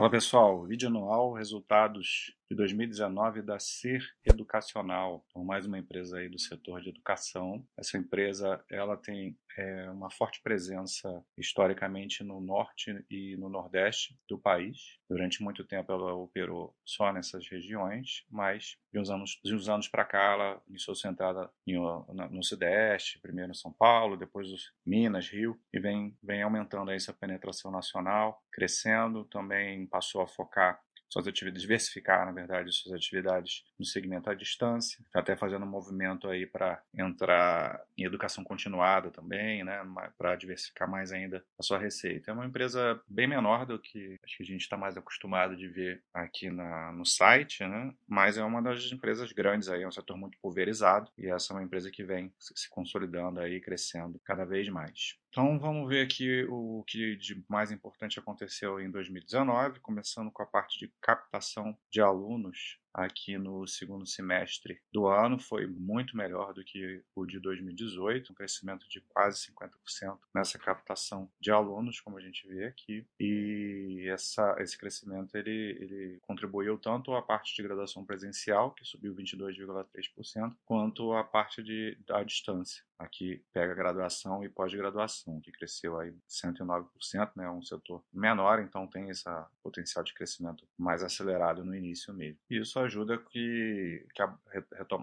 Fala pessoal, vídeo anual, resultados de 2019 da Ser Educacional, mais uma empresa aí do setor de educação. Essa empresa ela tem é, uma forte presença historicamente no norte e no nordeste do país. Durante muito tempo ela operou só nessas regiões, mas de uns anos, uns anos para cá ela iniciou centrada no, no sudeste, primeiro em São Paulo, depois Minas, Rio, e vem, vem aumentando aí essa penetração nacional, crescendo, também passou a focar suas atividades, diversificar, na verdade, suas atividades no segmento à distância, está até fazendo um movimento aí para entrar em educação continuada também, né, para diversificar mais ainda a sua receita. É uma empresa bem menor do que acho que a gente está mais acostumado de ver aqui na, no site, né, mas é uma das empresas grandes aí, é um setor muito pulverizado e essa é uma empresa que vem se consolidando aí, crescendo cada vez mais. Então vamos ver aqui o que de mais importante aconteceu em 2019, começando com a parte de captação de alunos aqui no segundo semestre do ano foi muito melhor do que o de 2018, um crescimento de quase 50% nessa captação de alunos, como a gente vê aqui. E essa, esse crescimento ele, ele contribuiu tanto à parte de graduação presencial, que subiu 22,3%, quanto à parte de, da distância. Aqui pega graduação e pós-graduação, que cresceu aí 109%, né, um setor menor, então tem esse potencial de crescimento mais acelerado no início mesmo. E ajuda que, que a,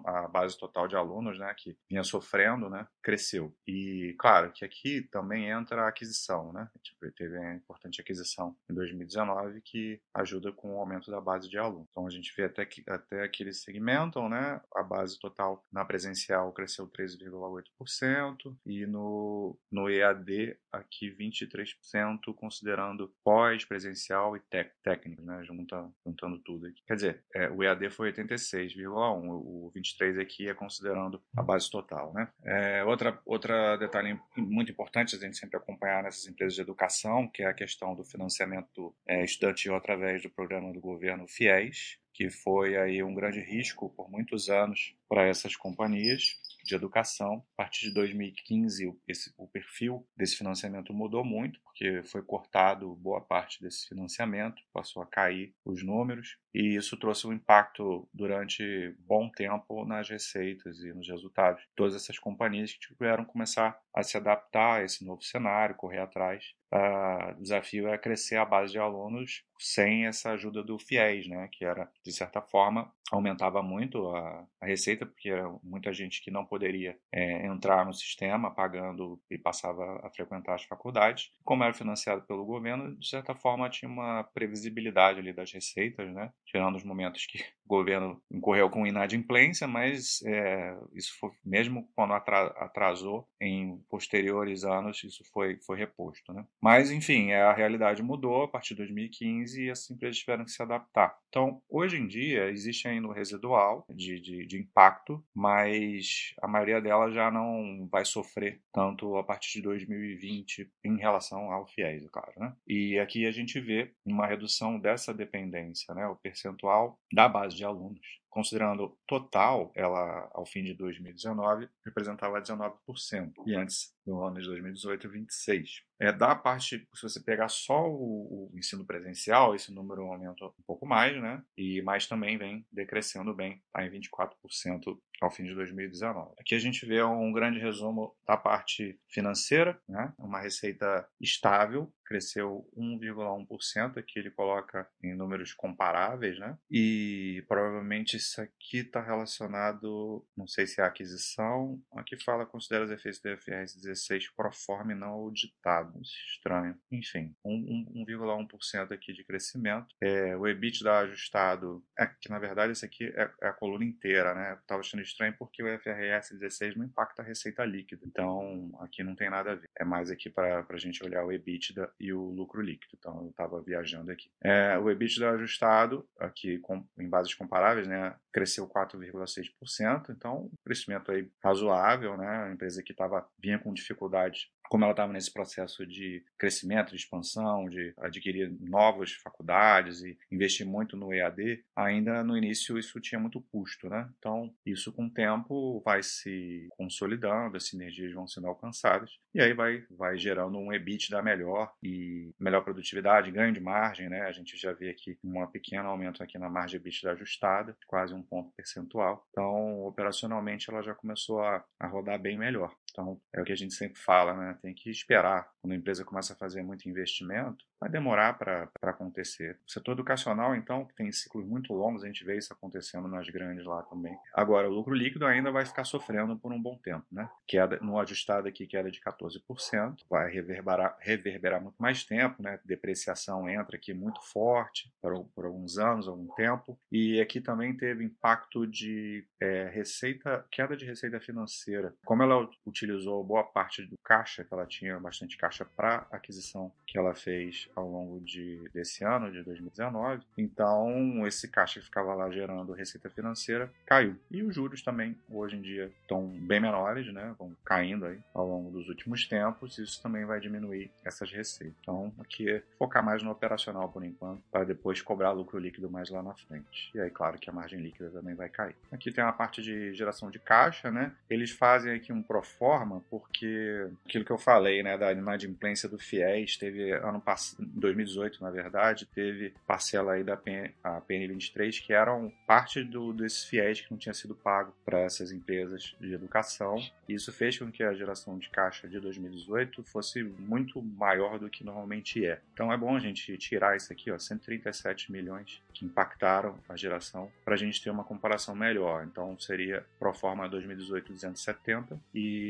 a, base total de alunos, né, que vinha sofrendo, né, cresceu. E claro que aqui também entra a aquisição, né? Tipo, teve a importante aquisição em 2019 que ajuda com o aumento da base de alunos. Então a gente vê até que até que eles segmentam, né? A base total na presencial cresceu 13,8% e no no EAD aqui 23%, considerando pós-presencial e técnico, né? Junta, juntando tudo aqui. Quer dizer, é, o EAD foi 86,1, o 23 aqui é considerando a base total, né? É, outra, outra detalhe muito importante a gente sempre acompanhar nessas empresas de educação, que é a questão do financiamento é, estudantil através do programa do governo FIES, que foi aí um grande risco por muitos anos para essas companhias de educação. A partir de 2015, esse, o perfil desse financiamento mudou muito, porque foi cortado boa parte desse financiamento, passou a cair os números, e isso trouxe um impacto durante bom tempo nas receitas e nos resultados. Todas essas companhias que tiveram que começar a se adaptar a esse novo cenário, correr atrás. Uh, o desafio é crescer a base de alunos sem essa ajuda do FIES, né, que era, de certa forma, aumentava muito a, a receita, porque era muita gente que não poderia é, entrar no sistema pagando e passava a frequentar as faculdades. Como era financiado pelo governo, de certa forma tinha uma previsibilidade ali das receitas, né? tirando os momentos que o governo incorreu com inadimplência, mas é, isso foi, mesmo quando atrasou em posteriores anos, isso foi, foi reposto. Né? Mas, enfim, a realidade mudou a partir de 2015 e as empresas tiveram que se adaptar. Então, hoje em dia, existe ainda o residual de, de, de impacto, mas a maioria delas já não vai sofrer tanto a partir de 2020 em relação ao FIES, é claro. Né? E aqui a gente vê uma redução dessa dependência, né? o percentual da base de alunos considerando total, ela ao fim de 2019 representava 19% e antes no ano de 2018 26. É da parte, se você pegar só o, o, ensino presencial, esse número aumenta um pouco mais, né? E mais também vem decrescendo bem, está em 24% ao fim de 2019. Aqui a gente vê um grande resumo da parte financeira, né? Uma receita estável, cresceu 1,1%, aqui ele coloca em números comparáveis, né? E provavelmente isso aqui está relacionado, não sei se é aquisição, aqui fala considera os efeitos do IFRS 16 proforme não auditado, estranho. Enfim, 1,1% aqui de crescimento. É, o EBITDA ajustado, é que na verdade esse aqui é, é a coluna inteira, né? Estava achando estranho porque o IFRS 16 não impacta a receita líquida, então aqui não tem nada a ver. É mais aqui para a gente olhar o EBITDA e o lucro líquido, então eu estava viajando aqui. É, o EBITDA ajustado, aqui com, em bases comparáveis, né? Cresceu 4,6%, então um crescimento aí razoável, né? A empresa que tava, vinha com dificuldade como ela estava nesse processo de crescimento, de expansão, de adquirir novas faculdades e investir muito no EAD, ainda no início isso tinha muito custo, né? Então, isso com o tempo vai se consolidando, as sinergias vão sendo alcançadas e aí vai, vai gerando um EBITDA melhor e melhor produtividade, ganho de margem, né? A gente já vê aqui um pequeno aumento aqui na margem EBITDA ajustada, quase um ponto percentual. Então, operacionalmente ela já começou a, a rodar bem melhor. Então, é o que a gente sempre fala, né? Tem que esperar. Quando a empresa começa a fazer muito investimento, vai demorar para acontecer. O setor educacional, então, que tem ciclos muito longos, a gente vê isso acontecendo nas grandes lá também. Agora, o lucro líquido ainda vai ficar sofrendo por um bom tempo, né? Queda, no ajustado aqui, queda de 14%, vai reverberar, reverberar muito mais tempo, né? Depreciação entra aqui muito forte por, por alguns anos, algum tempo. E aqui também teve impacto de é, receita, queda de receita financeira. Como ela utilizou boa parte do caixa, que ela tinha bastante caixa para aquisição que ela fez ao longo de, desse ano, de 2019. Então, esse caixa que ficava lá gerando receita financeira caiu. E os juros também, hoje em dia, estão bem menores, né? vão caindo aí ao longo dos últimos tempos. Isso também vai diminuir essas receitas. Então, aqui é focar mais no operacional por enquanto, para depois cobrar lucro líquido mais lá na frente. E aí, claro que a margem líquida também vai cair. Aqui tem a parte de geração de caixa, né? Eles fazem aqui um pro forma, porque aquilo que eu falei, né, da inadimplência do FIES, teve ano passado 2018, na verdade, teve parcela aí da PN, a PN23 que eram parte do, desses fiéis que não tinha sido pago para essas empresas de educação. E isso fez com que a geração de caixa de 2018 fosse muito maior do que normalmente é. Então é bom a gente tirar isso aqui, ó, 137 milhões que impactaram a geração para a gente ter uma comparação melhor. Então seria pro forma 2018 270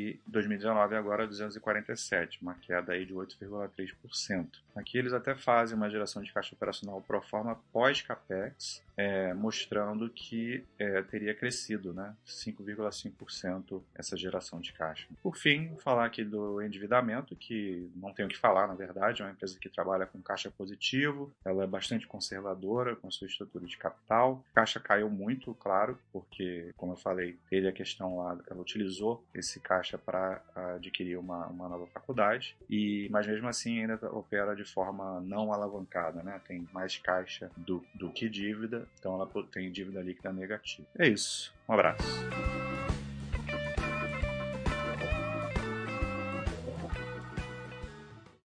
e 2019 agora 247, uma queda aí de 8,3%. Aqui eles até fazem uma geração de caixa operacional pro forma pós-capex, é, mostrando que é, teria crescido né, 5,5% essa geração de caixa. Por fim, falar aqui do endividamento, que não tenho o que falar, na verdade, é uma empresa que trabalha com caixa positivo, ela é bastante conservadora com sua estrutura de capital. A caixa caiu muito, claro, porque, como eu falei, teve a questão lá, ela utilizou esse caixa para adquirir uma, uma nova faculdade, e mas mesmo assim ainda opera de forma não alavancada, né? tem mais caixa do, do que dívida então ela tem dívida líquida negativa. É isso. Um abraço.